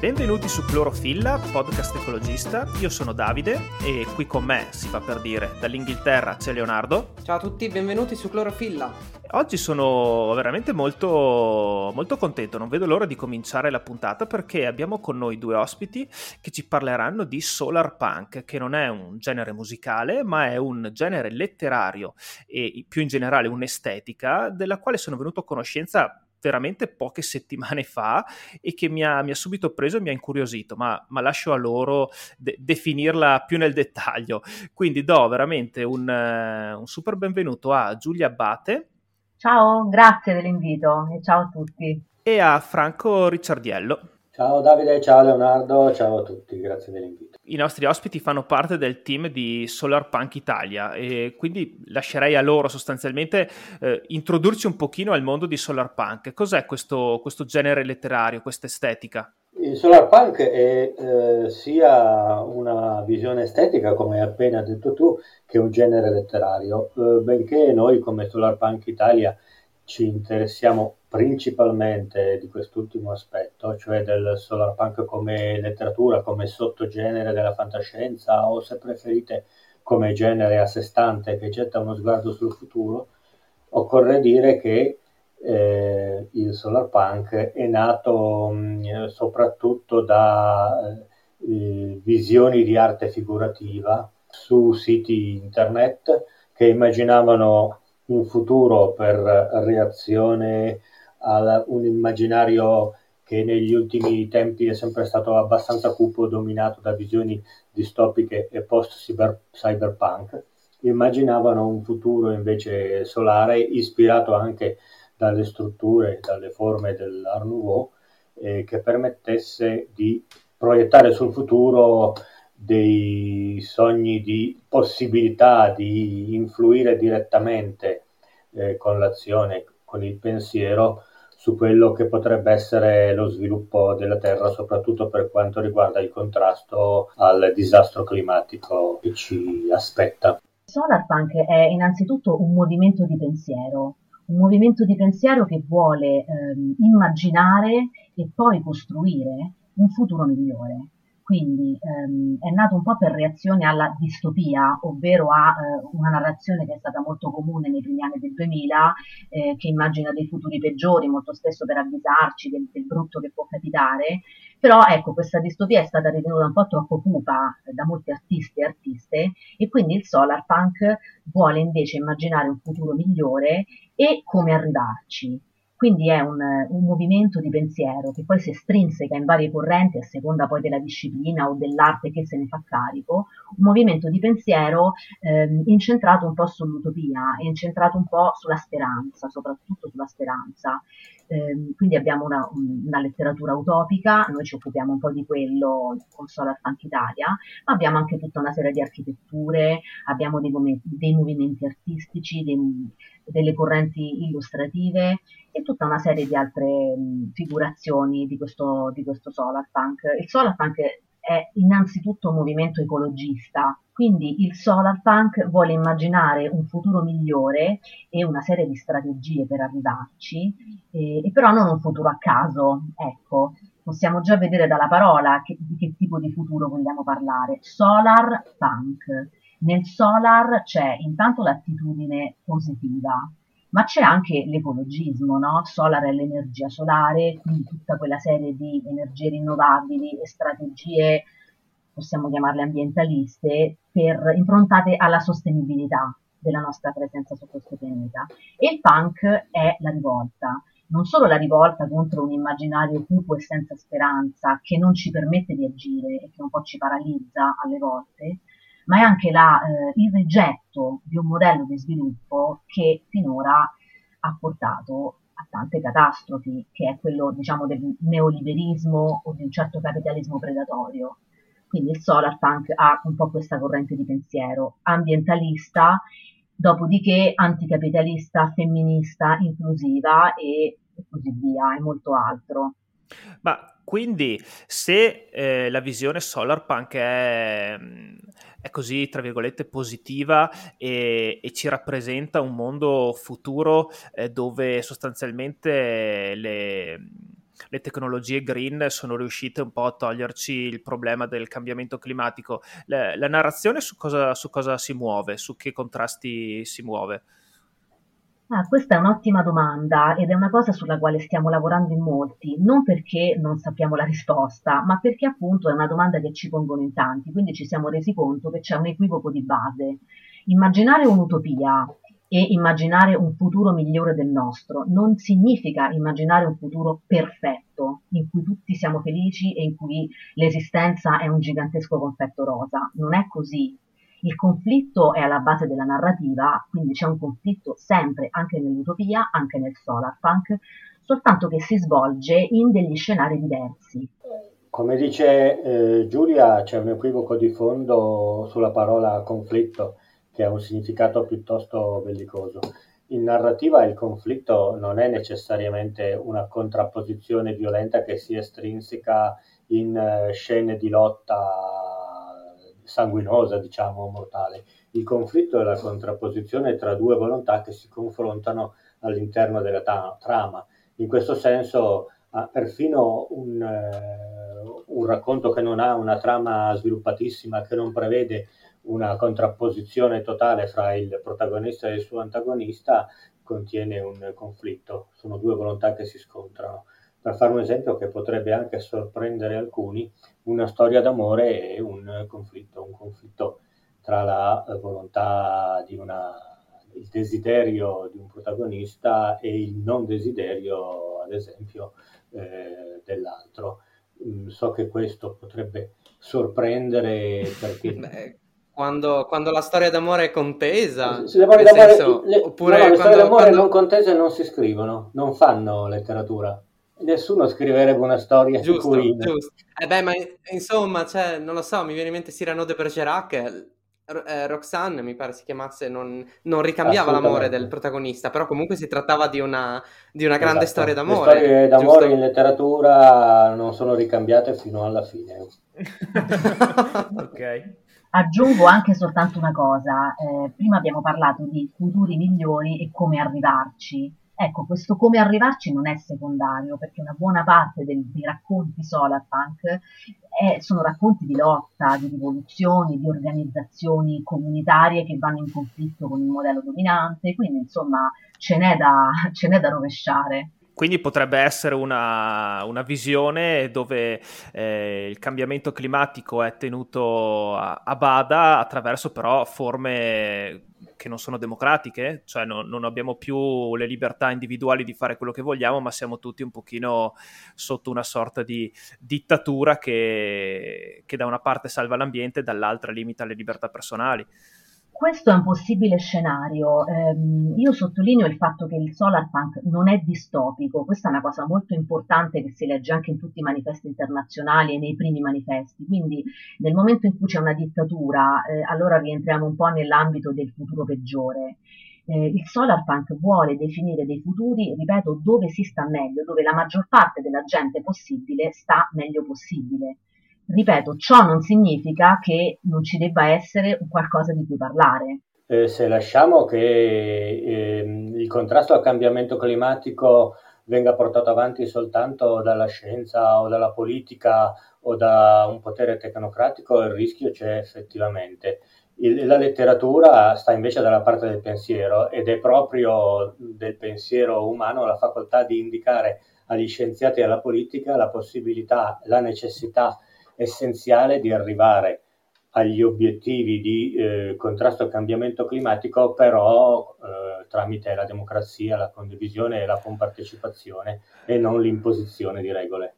Benvenuti su Clorofilla, podcast ecologista. Io sono Davide e qui con me, si fa per dire, dall'Inghilterra c'è Leonardo. Ciao a tutti, benvenuti su Clorofilla. Oggi sono veramente molto, molto contento, non vedo l'ora di cominciare la puntata perché abbiamo con noi due ospiti che ci parleranno di solar punk, che non è un genere musicale, ma è un genere letterario e più in generale un'estetica della quale sono venuto a conoscenza veramente poche settimane fa e che mi ha, mi ha subito preso e mi ha incuriosito, ma, ma lascio a loro de- definirla più nel dettaglio. Quindi do veramente un, uh, un super benvenuto a Giulia Abate. Ciao, grazie dell'invito e ciao a tutti. E a Franco Ricciardiello. Ciao Davide, ciao Leonardo, ciao a tutti, grazie dell'invito. I nostri ospiti fanno parte del team di Solar Punk Italia e quindi lascerei a loro sostanzialmente eh, introdurci un pochino al mondo di Solar Punk. Cos'è questo, questo genere letterario, questa estetica? Il Solar Punk è eh, sia una visione estetica, come hai appena detto tu, che un genere letterario, eh, benché noi come Solar Punk Italia ci interessiamo principalmente di quest'ultimo aspetto, cioè del solar punk come letteratura, come sottogenere della fantascienza o se preferite come genere a sé stante che getta uno sguardo sul futuro, occorre dire che eh, il solar punk è nato mh, soprattutto da eh, visioni di arte figurativa su siti internet che immaginavano un futuro per reazione a un immaginario che negli ultimi tempi è sempre stato abbastanza cupo, dominato da visioni distopiche e post-cyberpunk, immaginavano un futuro invece solare ispirato anche dalle strutture, dalle forme dell'Art Nouveau, eh, che permettesse di proiettare sul futuro dei sogni di possibilità di influire direttamente eh, con l'azione, con il pensiero su quello che potrebbe essere lo sviluppo della Terra, soprattutto per quanto riguarda il contrasto al disastro climatico che ci aspetta. Solarpunk è innanzitutto un movimento di pensiero, un movimento di pensiero che vuole ehm, immaginare e poi costruire un futuro migliore. Quindi ehm, è nato un po' per reazione alla distopia, ovvero a eh, una narrazione che è stata molto comune nei primi anni del 2000, eh, che immagina dei futuri peggiori, molto spesso per avvisarci del, del, brutto che può capitare. Però ecco, questa distopia è stata ritenuta un po' troppo cupa eh, da molti artisti e artiste e quindi il solar punk vuole invece immaginare un futuro migliore e come arrivarci. Quindi è un, un, movimento di pensiero che poi si estrinseca in varie correnti a seconda poi della disciplina o dell'arte che se ne fa carico, un movimento di pensiero ehm, incentrato un po' sull'utopia, incentrato un po' sulla speranza, soprattutto sulla speranza. Ehm, quindi abbiamo una, una, letteratura utopica, noi ci occupiamo un po' di quello con Solar Punk Italia, ma abbiamo anche tutta una serie di architetture, abbiamo dei, dei movimenti artistici, dei, delle correnti illustrative e tutta una serie di altre mh, figurazioni di questo, di questo solarpunk. Il solarpunk è innanzitutto un movimento ecologista, quindi il solarpunk vuole immaginare un futuro migliore e una serie di strategie per arrivarci, e, e però non un futuro a caso, ecco, possiamo già vedere dalla parola che, di che tipo di futuro vogliamo parlare. Solar punk. Nel solar c'è intanto l'attitudine positiva, ma c'è anche l'ecologismo, no? Solar è l'energia solare, quindi tutta quella serie di energie rinnovabili e strategie, possiamo chiamarle ambientaliste, per, improntate alla sostenibilità della nostra presenza su questo pianeta. E il punk è la rivolta, non solo la rivolta contro un immaginario cupo e senza speranza che non ci permette di agire e che un po' ci paralizza alle volte, ma è anche la, eh, il rigetto di un modello di sviluppo che finora ha portato a tante catastrofi, che è quello diciamo, del neoliberismo o di un certo capitalismo predatorio. Quindi il solar punk ha un po' questa corrente di pensiero ambientalista, dopodiché anticapitalista, femminista, inclusiva e, così via, e molto altro. Ma quindi se eh, la visione solar punk è è così, tra virgolette, positiva e, e ci rappresenta un mondo futuro eh, dove sostanzialmente le, le tecnologie green sono riuscite un po' a toglierci il problema del cambiamento climatico. La, la narrazione su cosa, su cosa si muove, su che contrasti si muove? Ah, questa è un'ottima domanda ed è una cosa sulla quale stiamo lavorando in molti, non perché non sappiamo la risposta, ma perché appunto è una domanda che ci pongono in tanti, quindi ci siamo resi conto che c'è un equivoco di base. Immaginare un'utopia e immaginare un futuro migliore del nostro non significa immaginare un futuro perfetto, in cui tutti siamo felici e in cui l'esistenza è un gigantesco confetto rosa. Non è così. Il conflitto è alla base della narrativa, quindi c'è un conflitto sempre, anche nell'utopia, anche nel solarpunk, soltanto che si svolge in degli scenari diversi. Come dice eh, Giulia, c'è un equivoco di fondo sulla parola conflitto che ha un significato piuttosto bellicoso. In narrativa il conflitto non è necessariamente una contrapposizione violenta che si estrinseca in uh, scene di lotta sanguinosa, diciamo, mortale. Il conflitto è la contrapposizione tra due volontà che si confrontano all'interno della ta- trama. In questo senso, ah, perfino un, uh, un racconto che non ha una trama sviluppatissima, che non prevede una contrapposizione totale fra il protagonista e il suo antagonista contiene un conflitto, sono due volontà che si scontrano. Per fare un esempio che potrebbe anche sorprendere alcuni, una storia d'amore è un conflitto, un conflitto tra la volontà di una, il desiderio di un protagonista e il non desiderio, ad esempio, eh, dell'altro. Mm, so che questo potrebbe sorprendere perché... Beh quando, quando, la storia d'amore è contesa, le, le, senso, le, oppure no, le storie d'amore quando... non contese non si scrivono, non fanno letteratura. Nessuno scriverebbe una storia giusto, giusto. Eh beh, ma insomma, cioè, non lo so, mi viene in mente Cyrano de Bergerac, eh, Roxanne mi pare si chiamasse, non, non ricambiava l'amore del protagonista, però comunque si trattava di una, di una grande esatto. storia d'amore. Le storie d'amore giusto? in letteratura non sono ricambiate fino alla fine. ok. Aggiungo anche soltanto una cosa, eh, prima abbiamo parlato di futuri migliori e come arrivarci. Ecco, questo come arrivarci non è secondario, perché una buona parte del, dei racconti solarpunk è, sono racconti di lotta, di rivoluzioni, di organizzazioni comunitarie che vanno in conflitto con il modello dominante, quindi insomma ce n'è da, ce n'è da rovesciare. Quindi potrebbe essere una, una visione dove eh, il cambiamento climatico è tenuto a, a, bada attraverso però forme che non sono democratiche, cioè no, non abbiamo più le libertà individuali di fare quello che vogliamo, ma siamo tutti un pochino sotto una sorta di dittatura che, che da una parte salva l'ambiente e dall'altra limita le libertà personali. Questo è un possibile scenario. Eh, io sottolineo il fatto che il solarpunk non è distopico, questa è una cosa molto importante che si legge anche in tutti i manifesti internazionali e nei primi manifesti. Quindi nel momento in cui c'è una dittatura, eh, allora rientriamo un po' nell'ambito del futuro peggiore. Eh, il solarpunk vuole definire dei futuri, ripeto, dove si sta meglio, dove la maggior parte della gente possibile sta meglio possibile. Ripeto, ciò non significa che non ci debba essere qualcosa di cui parlare. Eh, se lasciamo che eh, il contrasto al cambiamento climatico venga portato avanti soltanto dalla scienza o dalla politica o da un potere tecnocratico, il rischio c'è effettivamente. La letteratura sta invece dalla parte del pensiero ed è proprio del pensiero umano la facoltà di indicare agli scienziati e alla politica la possibilità, la necessità essenziale di arrivare agli obiettivi di eh, contrasto al cambiamento climatico, però eh, tramite la democrazia, la condivisione e la compartecipazione e non l'imposizione di regole.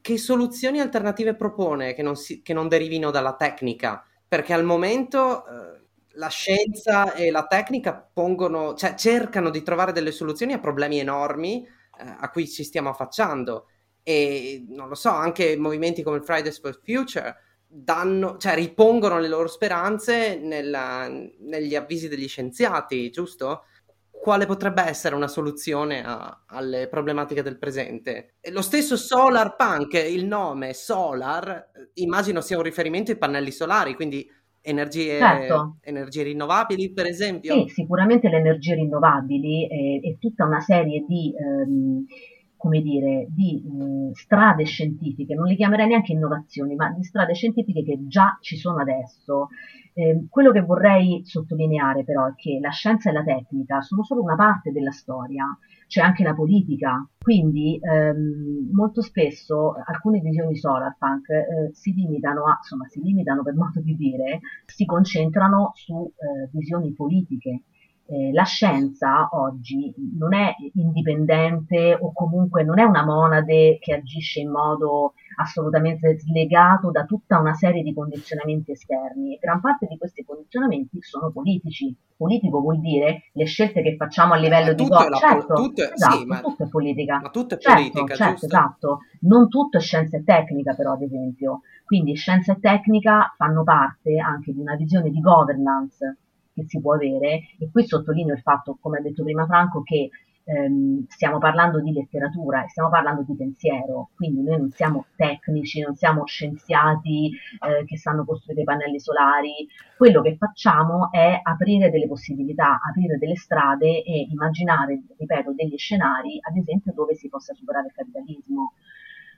Che soluzioni alternative propone che non, si, che non derivino dalla tecnica? Perché al momento eh, la scienza e la tecnica pongono, cioè cercano di trovare delle soluzioni a problemi enormi eh, a cui ci stiamo affacciando e non lo so, anche movimenti come Fridays for Future danno, cioè ripongono le loro speranze nella, negli avvisi degli scienziati, giusto? Quale potrebbe essere una soluzione a, alle problematiche del presente? E lo stesso Solar Punk, il nome Solar, immagino sia un riferimento ai pannelli solari, quindi energie, certo. energie rinnovabili, per esempio. Sì, sicuramente le energie rinnovabili e, e tutta una serie di... Ehm, come dire, di mh, strade scientifiche, non le chiamerei neanche innovazioni, ma di strade scientifiche che già ci sono adesso. Eh, quello che vorrei sottolineare però è che la scienza e la tecnica sono solo una parte della storia, c'è anche la politica, quindi ehm, molto spesso alcune visioni solarpunk eh, si limitano a, insomma si limitano per modo di dire, si concentrano su eh, visioni politiche eh, la scienza oggi non è indipendente o comunque non è una monade che agisce in modo assolutamente slegato da tutta una serie di condizionamenti esterni e gran parte di questi condizionamenti sono politici. Politico vuol dire le scelte che facciamo a livello di governo. Certo, tutto, esatto, sì, ma, tutto è politica. Ma tutto è certo, politica, certo, giusto? esatto. Non tutto è scienza e tecnica però, ad esempio. Quindi scienza e tecnica fanno parte anche di una visione di governance che si può avere e qui sottolineo il fatto, come ha detto prima Franco, che ehm, stiamo parlando di letteratura e stiamo parlando di pensiero, quindi noi non siamo tecnici, non siamo scienziati eh, che sanno costruire pannelli solari, quello che facciamo è aprire delle possibilità, aprire delle strade e immaginare, ripeto, degli scenari, ad esempio dove si possa superare il capitalismo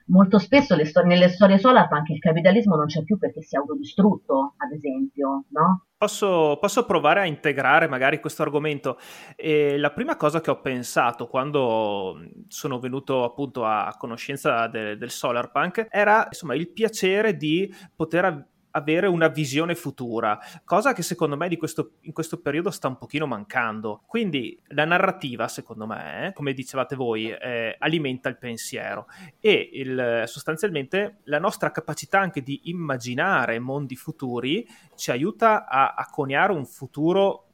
molto spesso stor- nelle storie solar anche il capitalismo non c'è più perché si è autodistrutto, ad esempio, no? Posso, posso, provare a integrare magari questo argomento? E la prima cosa che ho pensato quando sono venuto appunto a conoscenza de, del solarpunk era insomma il piacere di poter avere una visione futura, cosa che secondo me questo, in questo periodo sta un pochino mancando. Quindi la narrativa, secondo me, come dicevate voi, eh, alimenta il pensiero e il, sostanzialmente la nostra capacità anche di immaginare mondi futuri ci aiuta a, a coniare un futuro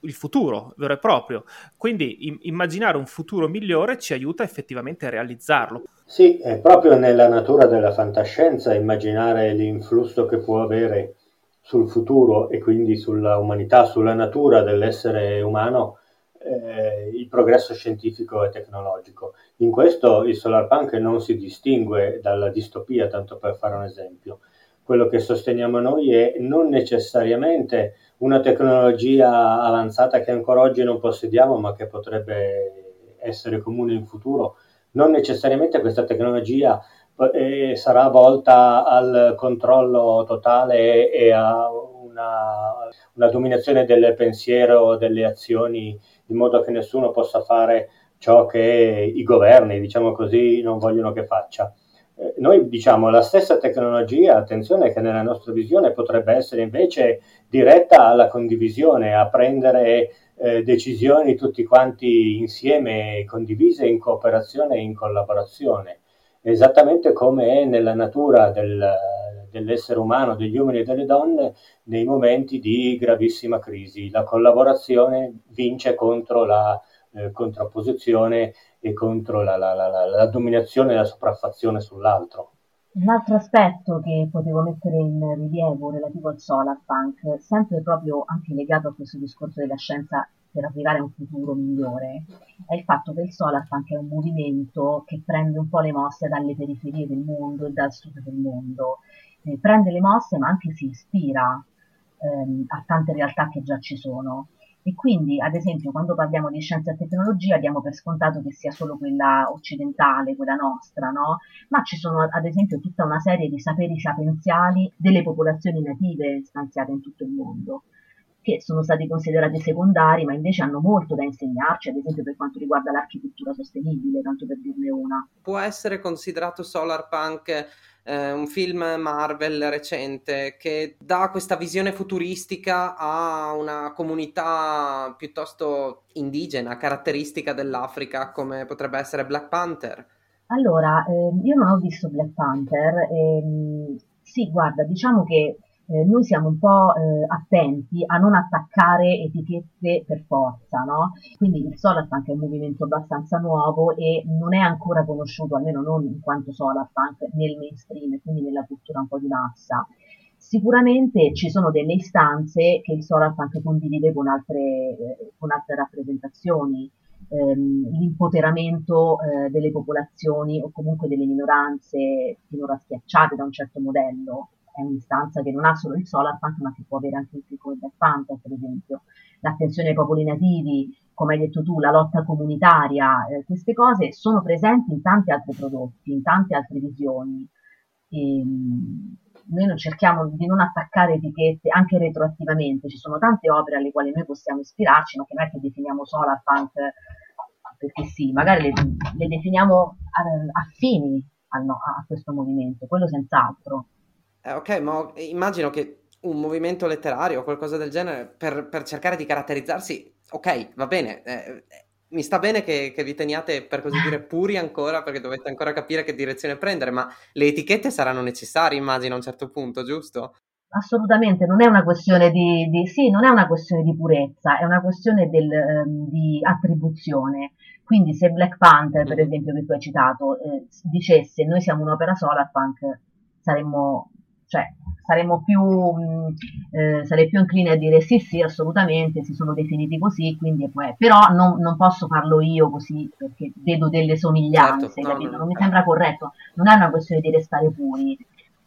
il futuro vero e proprio. Quindi im- immaginare un futuro migliore ci aiuta effettivamente a realizzarlo. Sì, è proprio nella natura della fantascienza immaginare l'influsso che può avere sul futuro e quindi sulla umanità, sulla natura dell'essere umano, eh, il progresso scientifico e tecnologico. In questo il solarpunk non si distingue dalla distopia, tanto per fare un esempio. Quello che sosteniamo noi è non necessariamente una tecnologia avanzata che ancora oggi non possediamo, ma che potrebbe essere comune in futuro. Non necessariamente questa tecnologia eh, sarà volta al controllo totale e a una, una dominazione del pensiero, delle azioni, in modo che nessuno possa fare ciò che i governi, diciamo così, non vogliono che faccia. Eh, noi diciamo la stessa tecnologia, attenzione che nella nostra visione potrebbe essere invece diretta alla condivisione, a prendere eh, decisioni tutti quanti insieme, condivise in cooperazione e in collaborazione, esattamente come è nella natura del, dell'essere umano, degli uomini e delle donne nei momenti di gravissima crisi. La collaborazione vince contro la eh, contrapposizione e contro la, la, la, la dominazione e la sopraffazione sull'altro. Un altro aspetto che potevo mettere in rilievo relativo al solarpunk, sempre proprio anche legato a questo discorso della scienza per arrivare a un futuro migliore, è il fatto che il solarpunk è un movimento che prende un po' le mosse dalle periferie del mondo e dal sud del mondo. Eh, prende le mosse ma anche si ispira ehm, a tante realtà che già ci sono. E quindi, ad esempio, quando parliamo di scienza e tecnologia diamo per scontato che sia solo quella occidentale, quella nostra, no? Ma ci sono, ad esempio, tutta una serie di saperi sapienziali delle popolazioni native stanziate in tutto il mondo che sono stati considerati secondari, ma invece hanno molto da insegnarci, ad esempio per quanto riguarda l'architettura sostenibile, tanto per dirne una. Può essere considerato Solarpunk eh, un film Marvel recente che dà questa visione futuristica a una comunità piuttosto indigena, caratteristica dell'Africa, come potrebbe essere Black Panther. Allora, eh, io non ho visto Black Panther. Ehm, sì, guarda, diciamo che eh, noi siamo un po' eh, attenti a non attaccare etichette per forza, no? Quindi il Solarpunk è un movimento abbastanza nuovo e non è ancora conosciuto, almeno non in quanto Solarpunk, nel mainstream, quindi nella cultura un po' di massa. Sicuramente ci sono delle istanze che il Solarpunk condivide con altre, eh, con altre rappresentazioni, ehm, l'impoteramento eh, delle popolazioni o comunque delle minoranze finora schiacciate da un certo modello è un'istanza che non ha solo il solar punk, ma che può avere anche il piccolo black panther, per esempio, l'attenzione ai popoli nativi, come hai detto tu, la lotta comunitaria, eh, queste cose sono presenti in tanti altri prodotti, in tante altre visioni. E, ehm, noi non cerchiamo di non attaccare etichette anche retroattivamente, ci sono tante opere alle quali noi possiamo ispirarci, ma che non è che definiamo solar punk perché sì, magari le, le definiamo eh, affini a, a, questo movimento, quello senz'altro. Eh, ok, ma immagino che un movimento letterario o qualcosa del genere per, per, cercare di caratterizzarsi, ok, va bene, eh, mi sta bene che, che, vi teniate per così dire puri ancora perché dovete ancora capire che direzione prendere, ma le etichette saranno necessarie, immagino, a un certo punto, giusto? Assolutamente, non è una questione di, di sì, non è una questione di purezza, è una questione del, um, di attribuzione. Quindi se Black Panther, per mm. esempio, che tu hai citato, eh, dicesse noi siamo un'opera solar punk, saremmo cioè saremmo più, eh, sarei più incline a dire sì, sì, assolutamente, si sono definiti così, quindi poi, però non, non, posso farlo io così perché vedo delle somiglianze, certo, no, no, non mi sembra corretto, non è una questione di restare puri.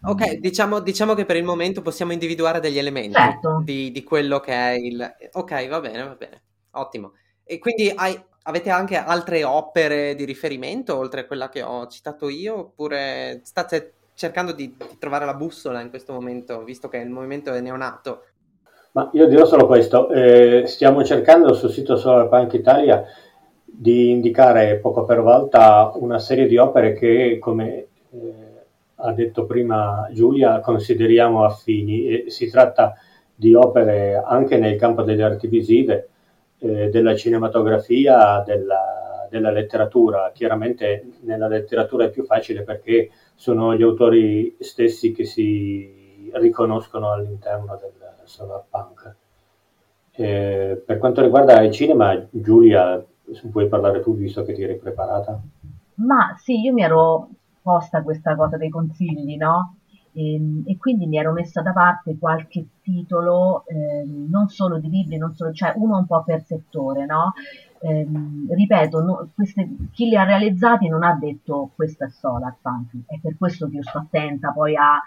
Ok, diciamo, diciamo, che per il momento possiamo individuare degli elementi certo. di, di, quello che è il... Ok, va bene, va bene, ottimo. E quindi hai, avete anche altre opere di riferimento oltre a quella che ho citato io oppure state cercando di, di, trovare la bussola in questo momento, visto che il movimento è neonato? Ma io dirò solo questo, eh, stiamo cercando sul sito Solarpunk Italia di indicare poco per volta una serie di opere che, come eh, ha detto prima Giulia, consideriamo affini. E si tratta di opere anche nel campo delle arti visive, eh, della cinematografia, della, della letteratura. Chiaramente nella letteratura è più facile perché sono gli autori stessi che si riconoscono all'interno del solar punk. Eh, per quanto riguarda il cinema, Giulia, puoi parlare tu visto che ti eri preparata? Ma sì, io mi ero posta questa cosa dei consigli, no? E, ehm, e quindi mi ero messa da parte qualche titolo, eh, non solo di libri, non solo, cioè uno un po' per settore, no? Ehm, ripeto, no, queste, chi li ha realizzati non ha detto questa è Solar Punk, è per questo che io sto attenta poi a,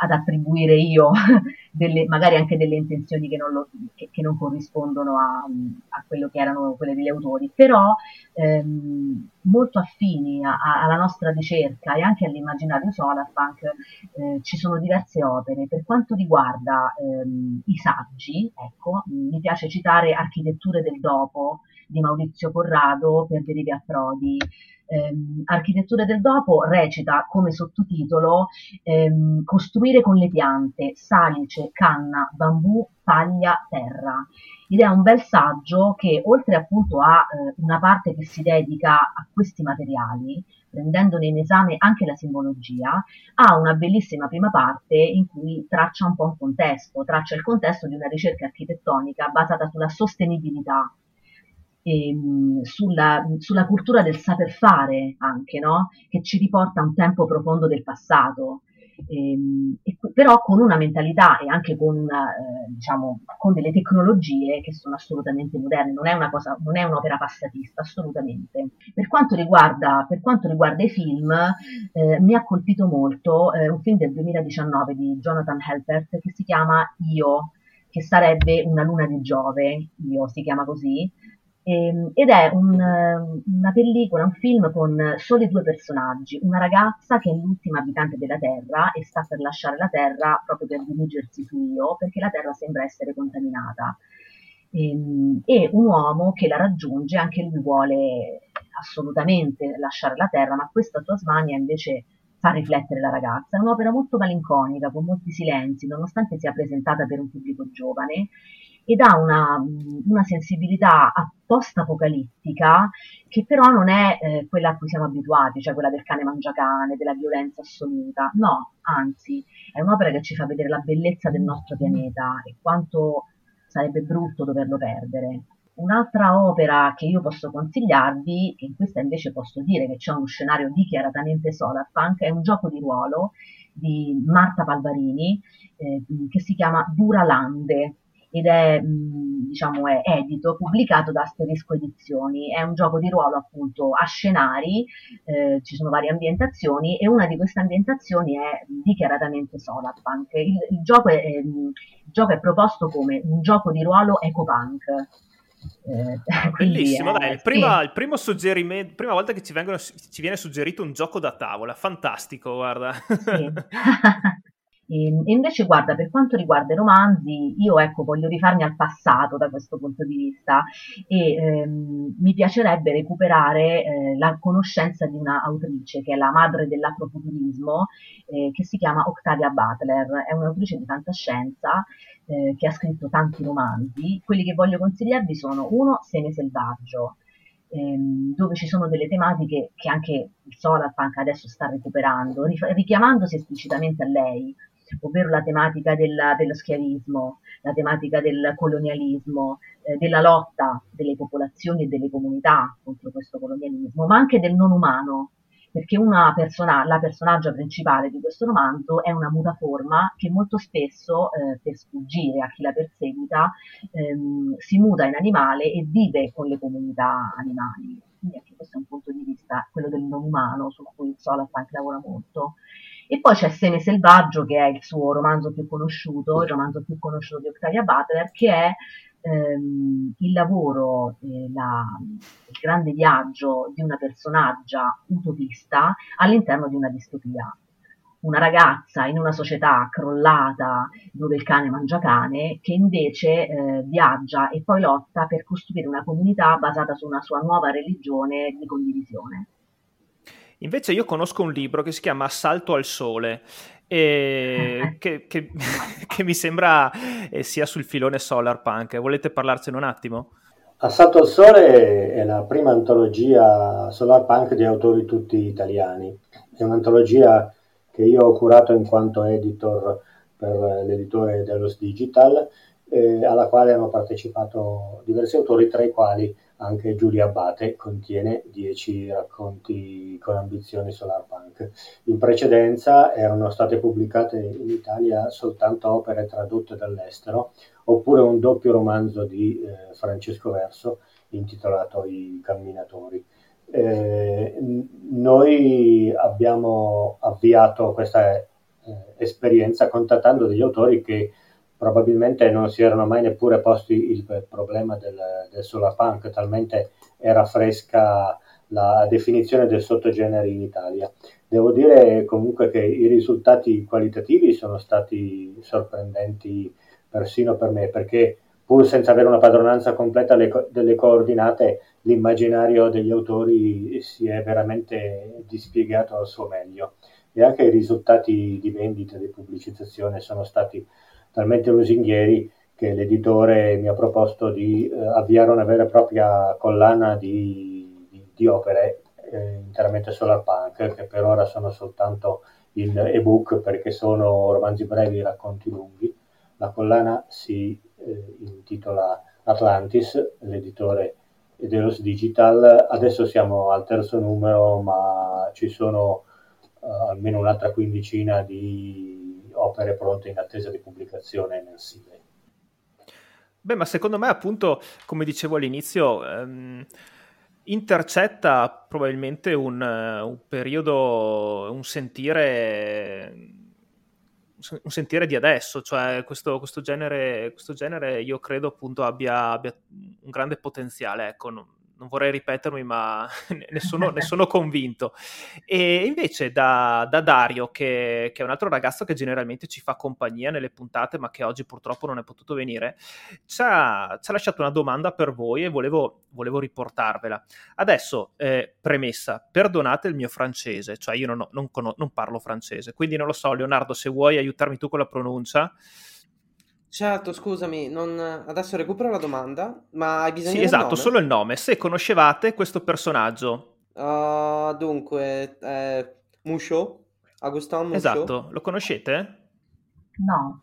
ad attribuire io delle, magari anche delle intenzioni che non, lo, che, che non corrispondono a, a, quello che erano quelle degli autori, però ehm, molto affini a, a, alla nostra ricerca e anche all'immaginario solarpunk eh, ci sono diverse opere. Per quanto riguarda ehm, i saggi, ecco, mi piace citare Architetture del dopo di Maurizio Corrado per Derivi a Prodi, ehm, Architetture del dopo recita come sottotitolo ehm, Costruire con le piante, salice, canna, bambù, paglia, terra. Ed è un bel saggio che oltre appunto a eh, una parte che si dedica a questi materiali, prendendone in esame anche la simbologia, ha una bellissima prima parte in cui traccia un po' un contesto, traccia il contesto di una ricerca architettonica basata sulla sostenibilità ehm, sulla, sulla, cultura del saper fare anche, no? che ci riporta a un tempo profondo del passato. Ehm, e, però con una mentalità e anche con, una, eh, diciamo, con delle tecnologie che sono assolutamente moderne, non è, una cosa, non è un'opera passatista, assolutamente. Per quanto riguarda, per quanto riguarda i film, eh, mi ha colpito molto eh, un film del 2019 di Jonathan Helpert che si chiama Io, che sarebbe una luna di Giove, Io si chiama così, ed è un, una pellicola, un film con soli due personaggi, una ragazza che è l'ultima abitante della Terra e sta per lasciare la Terra proprio per dirigersi su Io, perché la Terra sembra essere contaminata. Ehm, e un uomo che la raggiunge, anche lui vuole assolutamente lasciare la Terra, ma questa sua smania invece fa riflettere la ragazza. È un'opera molto malinconica, con molti silenzi, nonostante sia presentata per un pubblico giovane ed ha una, una sensibilità post-apocalittica che però non è eh, quella a cui siamo abituati, cioè quella del cane mangiacane, della violenza assoluta. No, anzi, è un'opera che ci fa vedere la bellezza del nostro pianeta e quanto sarebbe brutto doverlo perdere. Un'altra opera che io posso consigliarvi, e in questa invece posso dire che c'è uno scenario dichiaratamente solarpunk, è un gioco di ruolo di Marta Palvarini eh, che si chiama Duralande ed è, mh, diciamo, è edito, pubblicato da Asterisco Edizioni. È un gioco di ruolo appunto a scenari, eh, ci sono varie ambientazioni e una di queste ambientazioni è dichiaratamente Solarpunk. Il, il, gioco è, il gioco è proposto come un gioco di ruolo ecopunk. Eh, Bellissimo, dai, il, prima, sì. il primo suggerimento, prima volta che ci, vengono, ci, viene suggerito un gioco da tavola, fantastico, guarda. Sì. E, e, invece, guarda, per quanto riguarda i romanzi, io ecco, voglio rifarmi al passato da questo punto di vista e ehm, mi piacerebbe recuperare eh, la conoscenza di una autrice che è la madre dell'afrofuturismo, eh, che si chiama Octavia Butler. È un'autrice di fantascienza eh, che ha scritto tanti romanzi. Quelli che voglio consigliarvi sono uno, Seme selvaggio, ehm, dove ci sono delle tematiche che anche il Solarpunk adesso sta recuperando, richiamandosi esplicitamente a lei, ovvero la tematica della, dello schiavismo, la tematica del colonialismo, eh, della lotta delle popolazioni e delle comunità contro questo colonialismo, ma anche del non umano, perché persona, la personaggio principale di questo romanzo è una mutaforma che molto spesso, eh, per sfuggire a chi la perseguita, ehm, si muta in animale e vive con le comunità animali. Quindi anche questo è un punto di vista, quello del non umano, su cui il Solarpunk lavora molto. E poi c'è Seme Selvaggio, che è il suo romanzo più conosciuto, il romanzo più conosciuto di Octavia Butler, che è ehm, il lavoro, eh, la, il grande viaggio di una personaggia utopista all'interno di una distopia. Una ragazza in una società crollata dove il cane mangia cane, che invece eh, viaggia e poi lotta per costruire una comunità basata su una sua nuova religione di condivisione. Invece io conosco un libro che si chiama Assalto al Sole, e che, che, che, mi sembra eh, sia sul filone solar punk. Volete parlarcene un attimo? Assalto al Sole è la prima antologia solar punk di autori tutti italiani. È un'antologia che io ho curato in quanto editor per l'editore Delos Digital, eh, alla quale hanno partecipato diversi autori, tra i quali anche Giulia Abate contiene 10 racconti con ambizioni solarpunk. In precedenza erano state pubblicate in Italia soltanto opere tradotte dall'estero, oppure un doppio romanzo di eh, Francesco Verso intitolato I camminatori. Eh, noi abbiamo avviato questa eh, esperienza contattando degli autori che probabilmente non si erano mai neppure posti il problema del, del solar punk, talmente era fresca la definizione del sottogenere in Italia. Devo dire comunque che i risultati qualitativi sono stati sorprendenti persino per me, perché pur senza avere una padronanza completa delle coordinate, l'immaginario degli autori si è veramente dispiegato al suo meglio e anche i risultati di vendita e di pubblicizzazione sono stati talmente lusinghieri che l'editore mi ha proposto di eh, avviare una vera e propria collana di, di, di opere eh, interamente solarpunk, che per ora sono soltanto in ebook perché sono romanzi brevi e racconti lunghi. La collana si eh, intitola Atlantis, l'editore Delos Digital. Adesso siamo al terzo numero, ma ci sono uh, almeno un'altra quindicina di opere pronte in attesa di pubblicazione mensile. Beh, ma secondo me, appunto, come dicevo all'inizio, ehm, intercetta probabilmente un, un, periodo, un sentire, un sentire di adesso, cioè questo, questo, genere, questo genere io credo appunto abbia, abbia un grande potenziale, ecco, non vorrei ripetermi, ma ne sono, ne sono convinto. E invece da, da Dario, che, che, è un altro ragazzo che generalmente ci fa compagnia nelle puntate, ma che oggi purtroppo non è potuto venire, ci ha, ci ha lasciato una domanda per voi e volevo, volevo riportarvela. Adesso, eh, premessa, perdonate il mio francese, cioè io non, non, non parlo francese, quindi non lo so, Leonardo, se vuoi aiutarmi tu con la pronuncia. Certo, scusami, non... adesso recupero la domanda, ma hai bisogno sì, del esatto, nome? solo il nome. Se conoscevate questo personaggio. Uh, dunque, eh, Musho? Agustin Musho? Esatto, lo conoscete? No.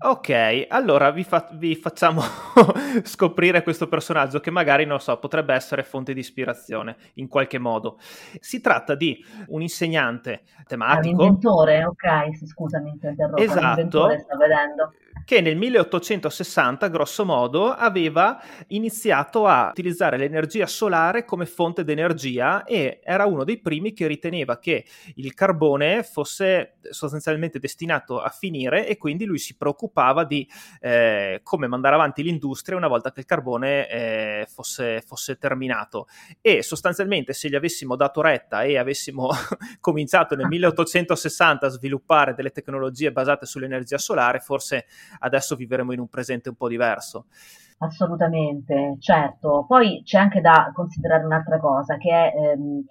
Ok, allora vi, fa- vi facciamo scoprire questo personaggio che magari, non so, potrebbe essere fonte di ispirazione in qualche modo. Si tratta di un insegnante tematico. Ah, un inventore, ok, scusami, ti interrompo. Esatto. sto vedendo che nel 1860, grosso modo, aveva iniziato a utilizzare l'energia solare come fonte d'energia e era uno dei primi che riteneva che il carbone fosse sostanzialmente destinato a finire e quindi lui si preoccupava di eh, come mandare avanti l'industria una volta che il carbone eh, fosse, fosse terminato. E sostanzialmente se gli avessimo dato retta e avessimo cominciato nel 1860 a sviluppare delle tecnologie basate sull'energia solare, forse adesso vivremo in un presente un po' diverso. Assolutamente, certo. Poi c'è anche da considerare un'altra cosa, che è ehm,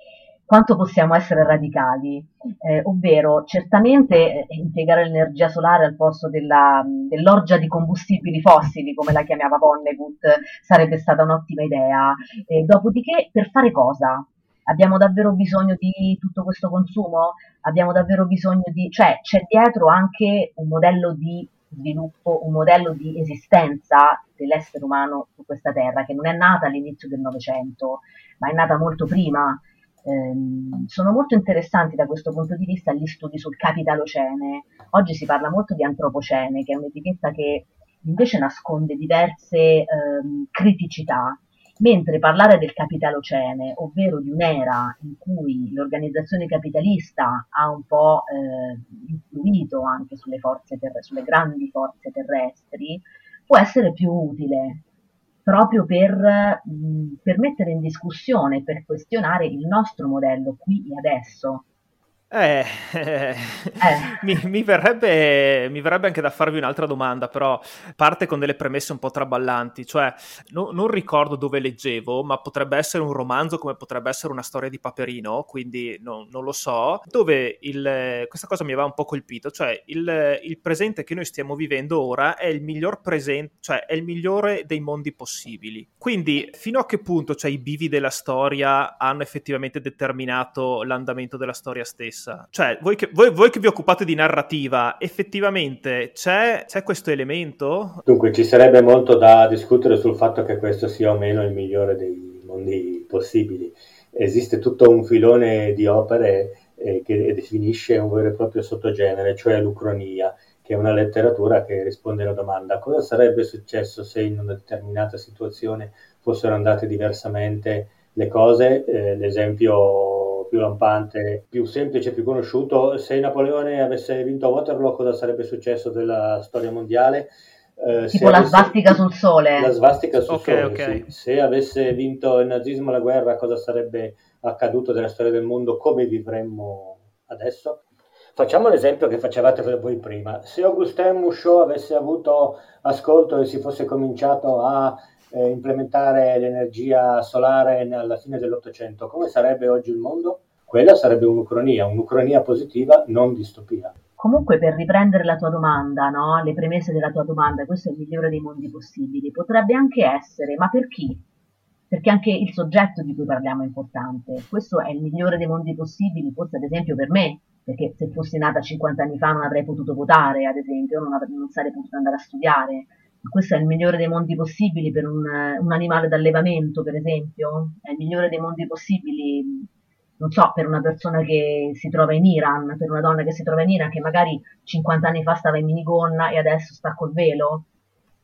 quanto possiamo essere radicali, eh, ovvero certamente eh, impiegare l'energia solare al posto della, dell'orgia di combustibili fossili, come la chiamava Vonnegut, sarebbe stata un'ottima idea. Eh, dopodiché, per fare cosa? Abbiamo davvero bisogno di tutto questo consumo? Abbiamo davvero bisogno di... cioè c'è dietro anche un modello di sviluppo, un modello di esistenza dell'essere umano su questa terra che non è nata all'inizio del Novecento, ma è nata molto prima. Ehm, sono molto interessanti da questo punto di vista gli studi sul capitalocene. Oggi si parla molto di antropocene, che è un'etichetta che invece nasconde diverse ehm, criticità mentre parlare del capitalocene, ovvero di un'era in cui l'organizzazione capitalista ha un po' eh, influito anche sulle, ter- sulle grandi forze terrestri, può essere più utile proprio per, mh, per mettere in discussione, per questionare il nostro modello qui e adesso eh, eh, mi, mi, verrebbe, mi, verrebbe, anche da farvi un'altra domanda, però parte con delle premesse un po' traballanti, cioè no, non ricordo dove leggevo, ma potrebbe essere un romanzo come potrebbe essere una storia di Paperino, quindi no, non lo so, dove il, questa cosa mi aveva un po' colpito, cioè il, il, presente che noi stiamo vivendo ora è il miglior presente, cioè è il migliore dei mondi possibili. Quindi fino a che punto cioè, i bivi della storia hanno effettivamente determinato l'andamento della storia stessa? Stessa. Cioè, voi che, voi, voi che vi occupate di narrativa, effettivamente c'è, c'è, questo elemento? Dunque, ci sarebbe molto da discutere sul fatto che questo sia o meno il migliore dei mondi possibili. Esiste tutto un filone di opere eh, che definisce un vero e proprio sottogenere, cioè l'ucronia, che è una letteratura che risponde alla domanda cosa sarebbe successo se in una determinata situazione fossero andate diversamente le cose. Eh, l'esempio più lampante, più semplice, più conosciuto. Se Napoleone avesse vinto a Waterloo, cosa sarebbe successo della storia mondiale? Eh, tipo la svastica sul sole. La svastica sul okay, sole, okay. Sì. Se avesse vinto il nazismo la guerra, cosa sarebbe accaduto della storia del mondo? Come vivremmo adesso? Facciamo l'esempio che facevate voi prima. Se Augustin Mouchot avesse avuto ascolto e si fosse cominciato a eh, implementare l'energia solare alla fine dell'Ottocento, come sarebbe oggi il mondo? Quella sarebbe un'ucronia, un'ucronia positiva, non distopia. Comunque, per riprendere la tua domanda, no? le premesse della tua domanda, questo è il migliore dei mondi possibili, potrebbe anche essere, ma per chi? Perché anche il soggetto di cui parliamo è importante. Questo è il migliore dei mondi possibili, forse ad esempio per me, perché se fossi nata 50 anni fa non avrei potuto votare, ad esempio, non, avrei, non sarei potuta andare a studiare questo è il migliore dei mondi possibili per un, un, animale d'allevamento, per esempio, è il migliore dei mondi possibili, non so, per una persona che si trova in Iran, per una donna che si trova in Iran, che magari 50 anni fa stava in minigonna e adesso sta col velo.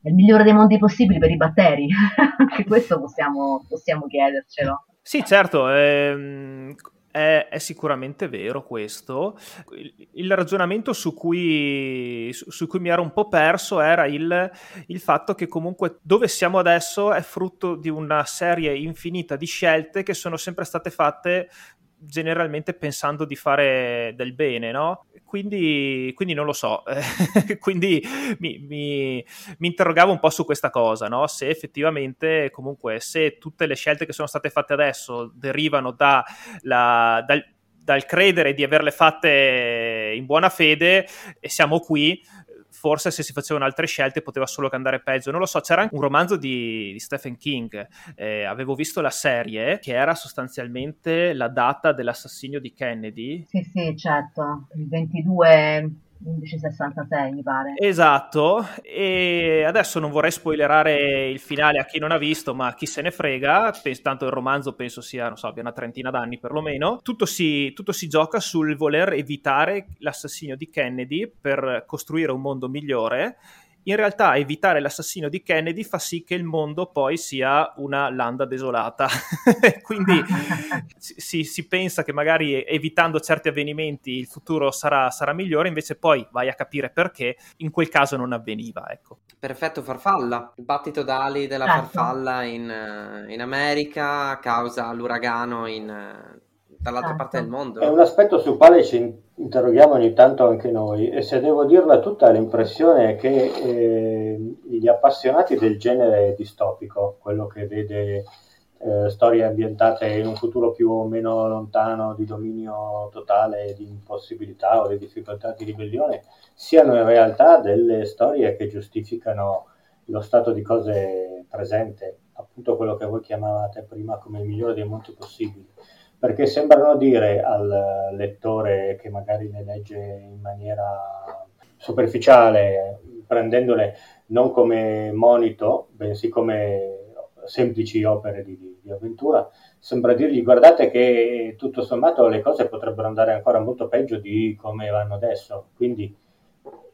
È il migliore dei mondi possibili per i batteri, anche questo possiamo, possiamo chiedercelo. Sì, certo, ehm, è, è, sicuramente vero questo. Il, il ragionamento su cui, su, su cui, mi ero un po' perso era il, il, fatto che comunque dove siamo adesso è frutto di una serie infinita di scelte che sono sempre state fatte generalmente pensando di fare del bene, no? Quindi, quindi non lo so, quindi mi, mi, mi, interrogavo un po' su questa cosa, no? Se effettivamente, comunque, se tutte le scelte che sono state fatte adesso derivano da la, dal, dal credere di averle fatte in buona fede e siamo qui, forse se si facevano altre scelte poteva solo che andare peggio. Non lo so, c'era anche un romanzo di, di Stephen King, eh, avevo visto la serie, che era sostanzialmente la data dell'assassinio di Kennedy. Sì, sì, certo, il 22 1166 mi pare. Esatto, e adesso non vorrei spoilerare il finale a chi non ha visto, ma chi se ne frega, tanto il romanzo penso sia, non so, abbia una trentina d'anni perlomeno, tutto si, tutto si gioca sul voler evitare l'assassinio di Kennedy per costruire un mondo migliore in realtà evitare l'assassino di Kennedy fa sì che il mondo poi sia una landa desolata. Quindi si, si, pensa che magari evitando certi avvenimenti il futuro sarà, sarà, migliore, invece poi vai a capire perché in quel caso non avveniva. Ecco. Perfetto, farfalla. Il battito d'ali della certo. farfalla in, in America causa l'uragano in dall'altra certo. parte del mondo. È un aspetto sul quale ci interroghiamo ogni tanto anche noi e se devo dirla tutta l'impressione è che eh, gli appassionati del genere distopico, quello che vede eh, storie ambientate in un futuro più o meno lontano di dominio totale, di impossibilità o di difficoltà di ribellione, siano in realtà delle storie che giustificano lo stato di cose presente, appunto quello che voi chiamavate prima come il migliore dei mondi possibili perché sembrano dire al lettore che magari le legge in maniera superficiale, prendendole non come monito, bensì come semplici opere di, di, avventura, sembra dirgli guardate che tutto sommato le cose potrebbero andare ancora molto peggio di come vanno adesso. Quindi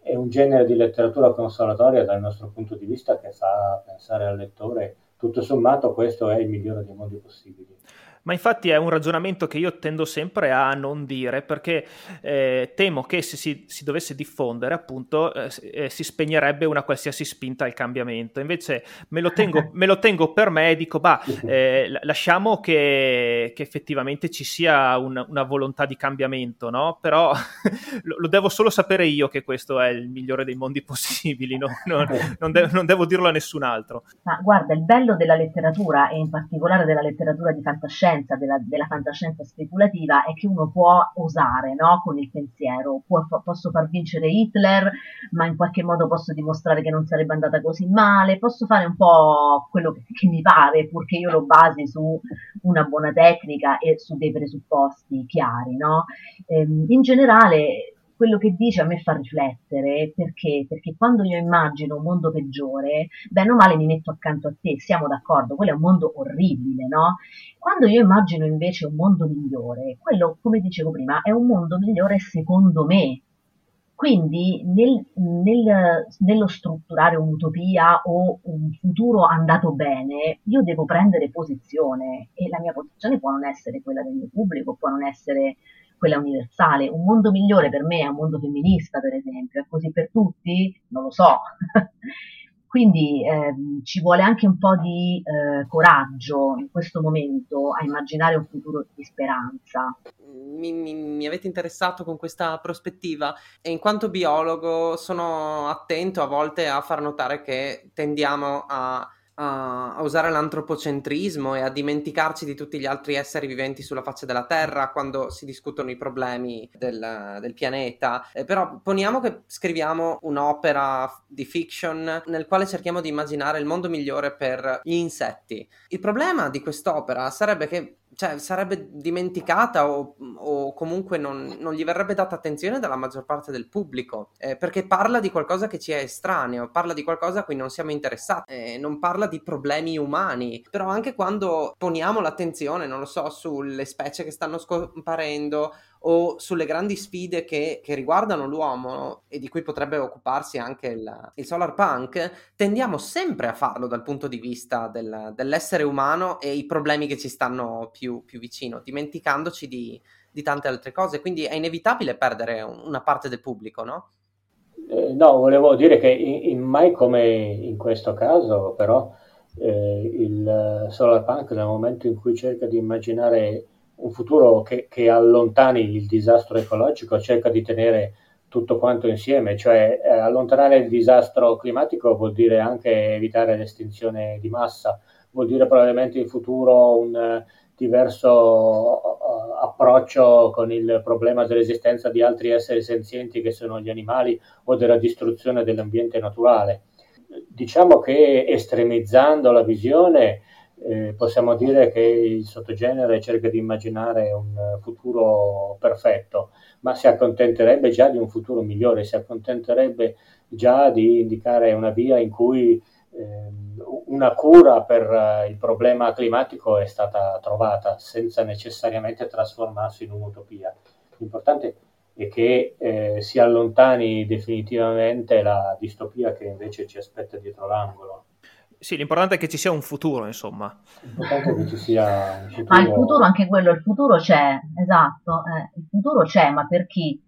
è un genere di letteratura consolatoria dal nostro punto di vista che fa pensare al lettore tutto sommato questo è il migliore dei mondi possibili. Ma infatti è un ragionamento che io tendo sempre a non dire perché eh, temo che se si, si, dovesse diffondere appunto eh, eh, si spegnerebbe una qualsiasi spinta al cambiamento. Invece me lo tengo, me lo tengo per me e dico, bah, eh, lasciamo che, che, effettivamente ci sia un, una volontà di cambiamento, no? Però lo, lo, devo solo sapere io che questo è il migliore dei mondi possibili, no? non, non, de- non devo dirlo a nessun altro. Ma guarda, il bello della letteratura e in particolare della letteratura di fantascienza fantascienza, della, della, fantascienza speculativa è che uno può osare no? con il pensiero, può, posso far vincere Hitler, ma in qualche modo posso dimostrare che non sarebbe andata così male, posso fare un po' quello che, che mi pare, purché io lo basi su una buona tecnica e su dei presupposti chiari. No? Ehm, in generale quello che dice a me fa riflettere perché? Perché quando io immagino un mondo peggiore, bene o male mi metto accanto a te, siamo d'accordo, quello è un mondo orribile, no? Quando io immagino invece un mondo migliore, quello, come dicevo prima, è un mondo migliore secondo me. Quindi nel, nel, nello strutturare un'utopia o un futuro andato bene, io devo prendere posizione e la mia posizione può non essere quella del mio pubblico, può non essere quella universale. Un mondo migliore per me è un mondo femminista, per esempio, è così per tutti? Non lo so. Quindi ehm, ci vuole anche un po' di eh, coraggio in questo momento a immaginare un futuro di speranza. Mi, mi, mi, avete interessato con questa prospettiva e in quanto biologo sono attento a volte a far notare che tendiamo a a, usare l'antropocentrismo e a dimenticarci di tutti gli altri esseri viventi sulla faccia della Terra quando si discutono i problemi del, del pianeta. Eh, però poniamo che scriviamo un'opera di fiction nel quale cerchiamo di immaginare il mondo migliore per gli insetti. Il problema di quest'opera sarebbe che cioè, sarebbe dimenticata o, o comunque non, non, gli verrebbe data attenzione dalla maggior parte del pubblico, eh, perché parla di qualcosa che ci è estraneo, parla di qualcosa a cui non siamo interessati, eh, non parla di problemi umani, però anche quando poniamo l'attenzione, non lo so, sulle specie che stanno scomparendo o sulle grandi sfide che, che riguardano l'uomo e di cui potrebbe occuparsi anche il, il, solar punk, tendiamo sempre a farlo dal punto di vista del, dell'essere umano e i problemi che ci stanno più, più vicino, dimenticandoci di, di, tante altre cose. Quindi è inevitabile perdere una parte del pubblico, no? Eh, no, volevo dire che in, in mai come in questo caso, però, eh, il solar punk nel momento in cui cerca di immaginare un futuro che, che, allontani il disastro ecologico, cerca di tenere tutto quanto insieme, cioè eh, allontanare il disastro climatico vuol dire anche evitare l'estinzione di massa, vuol dire probabilmente in futuro un uh, diverso uh, approccio con il problema dell'esistenza di altri esseri senzienti che sono gli animali o della distruzione dell'ambiente naturale. Diciamo che estremizzando la visione eh, possiamo dire che il sottogenere cerca di immaginare un futuro perfetto, ma si accontenterebbe già di un futuro migliore, si accontenterebbe già di indicare una via in cui eh, una cura per eh, il problema climatico è stata trovata senza necessariamente trasformarsi in un'utopia. L'importante e che eh, si allontani definitivamente la distopia che invece ci aspetta dietro l'angolo. Sì, l'importante è che ci sia un futuro, insomma. L'importante è che ci sia un futuro. Ma il futuro, anche quello, il futuro c'è, esatto, eh, il futuro c'è, ma per chi?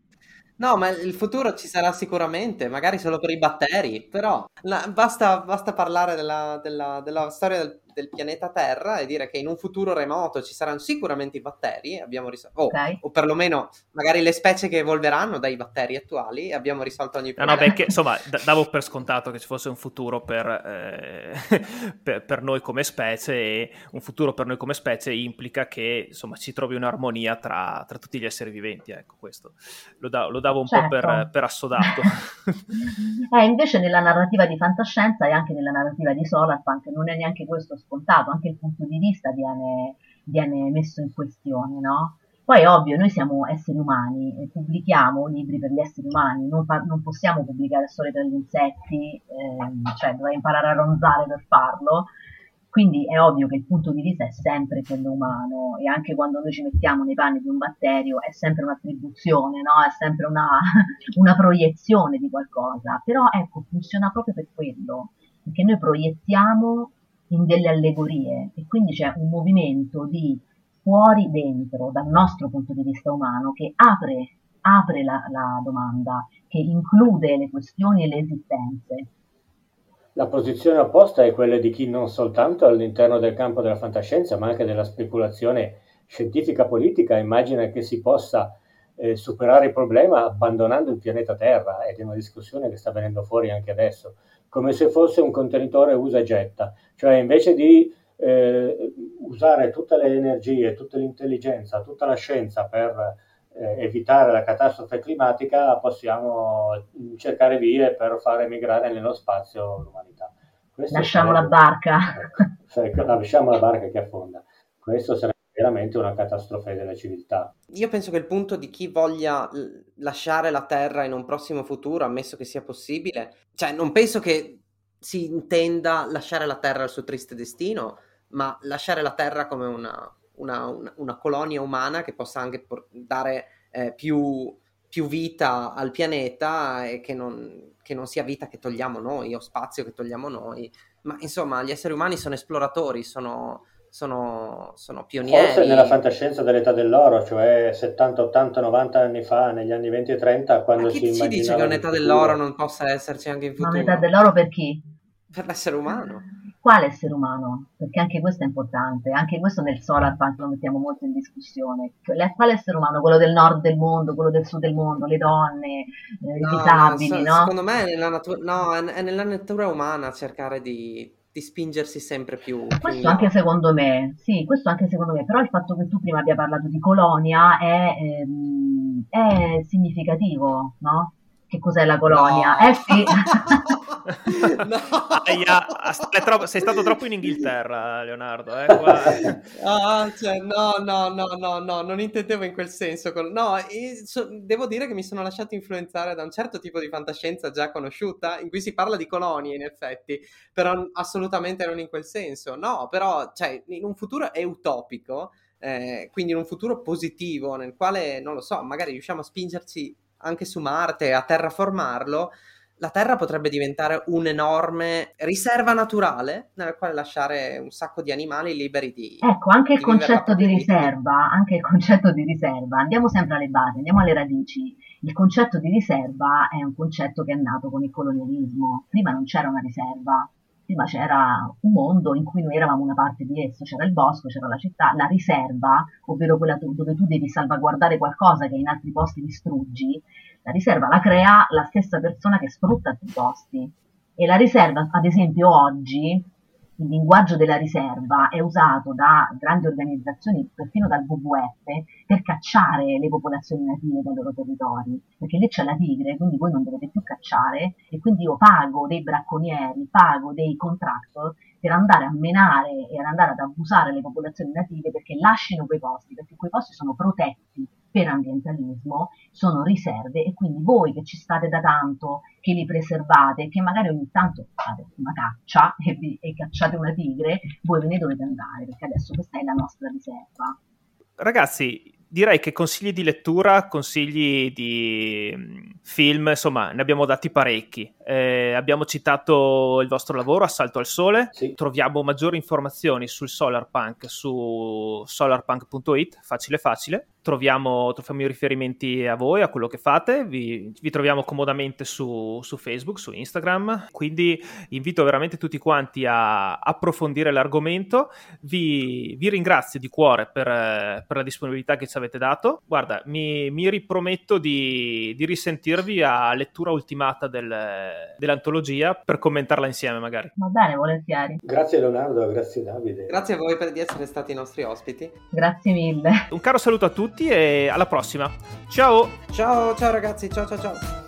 No, ma il futuro ci sarà sicuramente, magari solo per i batteri, però la, basta, basta, parlare della, della, della storia del, del, pianeta Terra e dire che in un futuro remoto ci saranno sicuramente i batteri, abbiamo risol- oh, okay. o perlomeno magari le specie che evolveranno dai batteri attuali e abbiamo risolto ogni problema. No, no, perché insomma d- davo per scontato che ci fosse un futuro per, eh, per, per, noi come specie e un futuro per noi come specie implica che insomma ci trovi un'armonia tra, tra tutti gli esseri viventi, ecco questo lo, da- lo davo un certo. po' per, certo. per assodato. eh, invece nella narrativa di fantascienza e anche nella narrativa di Solarpunk non è neanche questo scontato, anche il punto di vista viene, viene messo in questione, no? Poi ovvio, noi siamo esseri umani, pubblichiamo libri per gli esseri umani, non, fa- non possiamo pubblicare storie per gli insetti, ehm, cioè dovrei imparare a ronzare per farlo, quindi è ovvio che il punto di vista è sempre quello umano e anche quando noi ci mettiamo nei panni di un batterio è sempre un'attribuzione, no? è sempre una, una proiezione di qualcosa. Però ecco, funziona proprio per quello, perché noi proiettiamo in delle allegorie e quindi c'è un movimento di fuori dentro dal nostro punto di vista umano che apre, apre la, la domanda, che include le questioni e le esistenze. La posizione opposta è quella di chi non soltanto all'interno del campo della fantascienza, ma anche della speculazione scientifica politica immagina che si possa eh, superare il problema abbandonando il pianeta Terra, ed è una discussione che sta venendo fuori anche adesso, come se fosse un contenitore usa e getta, cioè invece di eh, usare tutte le energie, tutta l'intelligenza, tutta la scienza per eh, evitare la catastrofe climatica, possiamo cercare vie per far emigrare nello spazio l'umanità. Questo lasciamo sarebbe, la barca. Ecco, lasciamo la barca che affonda. Questo sarebbe veramente una catastrofe della civiltà. Io penso che il punto di chi voglia lasciare la Terra in un prossimo futuro, ammesso che sia possibile, cioè non penso che si intenda lasciare la Terra al suo triste destino, ma lasciare la Terra come una, una, una, una colonia umana che possa anche por- dare eh, più, più, vita al pianeta e che non, che non sia vita che togliamo noi o spazio che togliamo noi. Ma insomma, gli esseri umani sono esploratori, sono, sono, sono, pionieri. Forse nella fantascienza dell'età dell'oro, cioè 70, 80, 90 anni fa, negli anni 20 e 30, quando si immaginava... chi ci dice che un'età dell'oro non possa esserci anche in futuro? Ma un'età dell'oro per chi? Per l'essere umano quale essere umano? Perché anche questo è importante, anche questo nel solar punk lo mettiamo molto in discussione. Quale essere umano? Quello del nord del mondo, quello del sud del mondo, le donne, eh, i disabili, no, so, Secondo me è nella, natura, no, è nella natura umana cercare di, di spingersi sempre più. Questo più anche secondo me, sì, questo anche secondo me, però il fatto che tu prima abbia parlato di colonia è, ehm, è significativo, no? Che cos'è la colonia? No. Eh sì. no. Aia, troppo, sei stato troppo in Inghilterra, Leonardo. Eh, ah, cioè, no, no, no, no, no, non intendevo in quel senso. No, so, devo dire che mi sono lasciato influenzare da un certo tipo di fantascienza già conosciuta, in cui si parla di colonie, in effetti, però assolutamente non in quel senso. No, però, cioè, in un futuro è utopico, eh, quindi in un futuro positivo, nel quale, non lo so, magari riusciamo a spingerci anche su Marte, a terraformarlo, la Terra potrebbe diventare un'enorme riserva naturale nella quale lasciare un sacco di animali liberi di... Ecco, anche il concetto di riserva, anche il concetto di riserva, andiamo sempre alle basi, andiamo alle radici. Il concetto di riserva è un concetto che è nato con il colonialismo. Prima non c'era una riserva, prima c'era un mondo in cui noi eravamo una parte di esso, c'era il bosco, c'era la città, la riserva, ovvero quella dove tu devi salvaguardare qualcosa che in altri posti distruggi, la riserva la crea la stessa persona che sfrutta altri posti. E la riserva, ad esempio, oggi il linguaggio della riserva è usato da grandi organizzazioni, perfino dal WWF, per cacciare le popolazioni native dai loro territori, perché lì c'è la tigre, quindi voi non dovete più cacciare e quindi io pago dei bracconieri, pago dei contractor per andare a menare e ad andare ad abusare le popolazioni native perché lasciano quei posti, perché quei posti sono protetti per ambientalismo sono riserve e quindi voi che ci state da tanto, che li preservate, che magari ogni tanto fate una caccia e, vi, e cacciate una tigre, voi ve ne dovete andare perché adesso questa è la nostra riserva. Ragazzi, direi che consigli di lettura, consigli di mm, film, insomma, ne abbiamo dati parecchi. Eh, abbiamo citato il vostro lavoro, Assalto al Sole. Sì. Troviamo maggiori informazioni sul Solarpunk su solarpunk.it, facile facile. Troviamo, troviamo, i riferimenti a voi, a quello che fate, vi, vi troviamo comodamente su, su, Facebook, su Instagram, quindi invito veramente tutti quanti a approfondire l'argomento, vi, vi ringrazio di cuore per, per, la disponibilità che ci avete dato, guarda, mi, mi riprometto di, di, risentirvi a lettura ultimata del, dell'antologia per commentarla insieme magari. Va bene, volentieri. Grazie Leonardo, grazie Davide. Grazie a voi per di essere stati i nostri ospiti. Grazie mille. Un caro saluto a tutti e alla prossima. Ciao! Ciao, ciao ragazzi, ciao ciao ciao.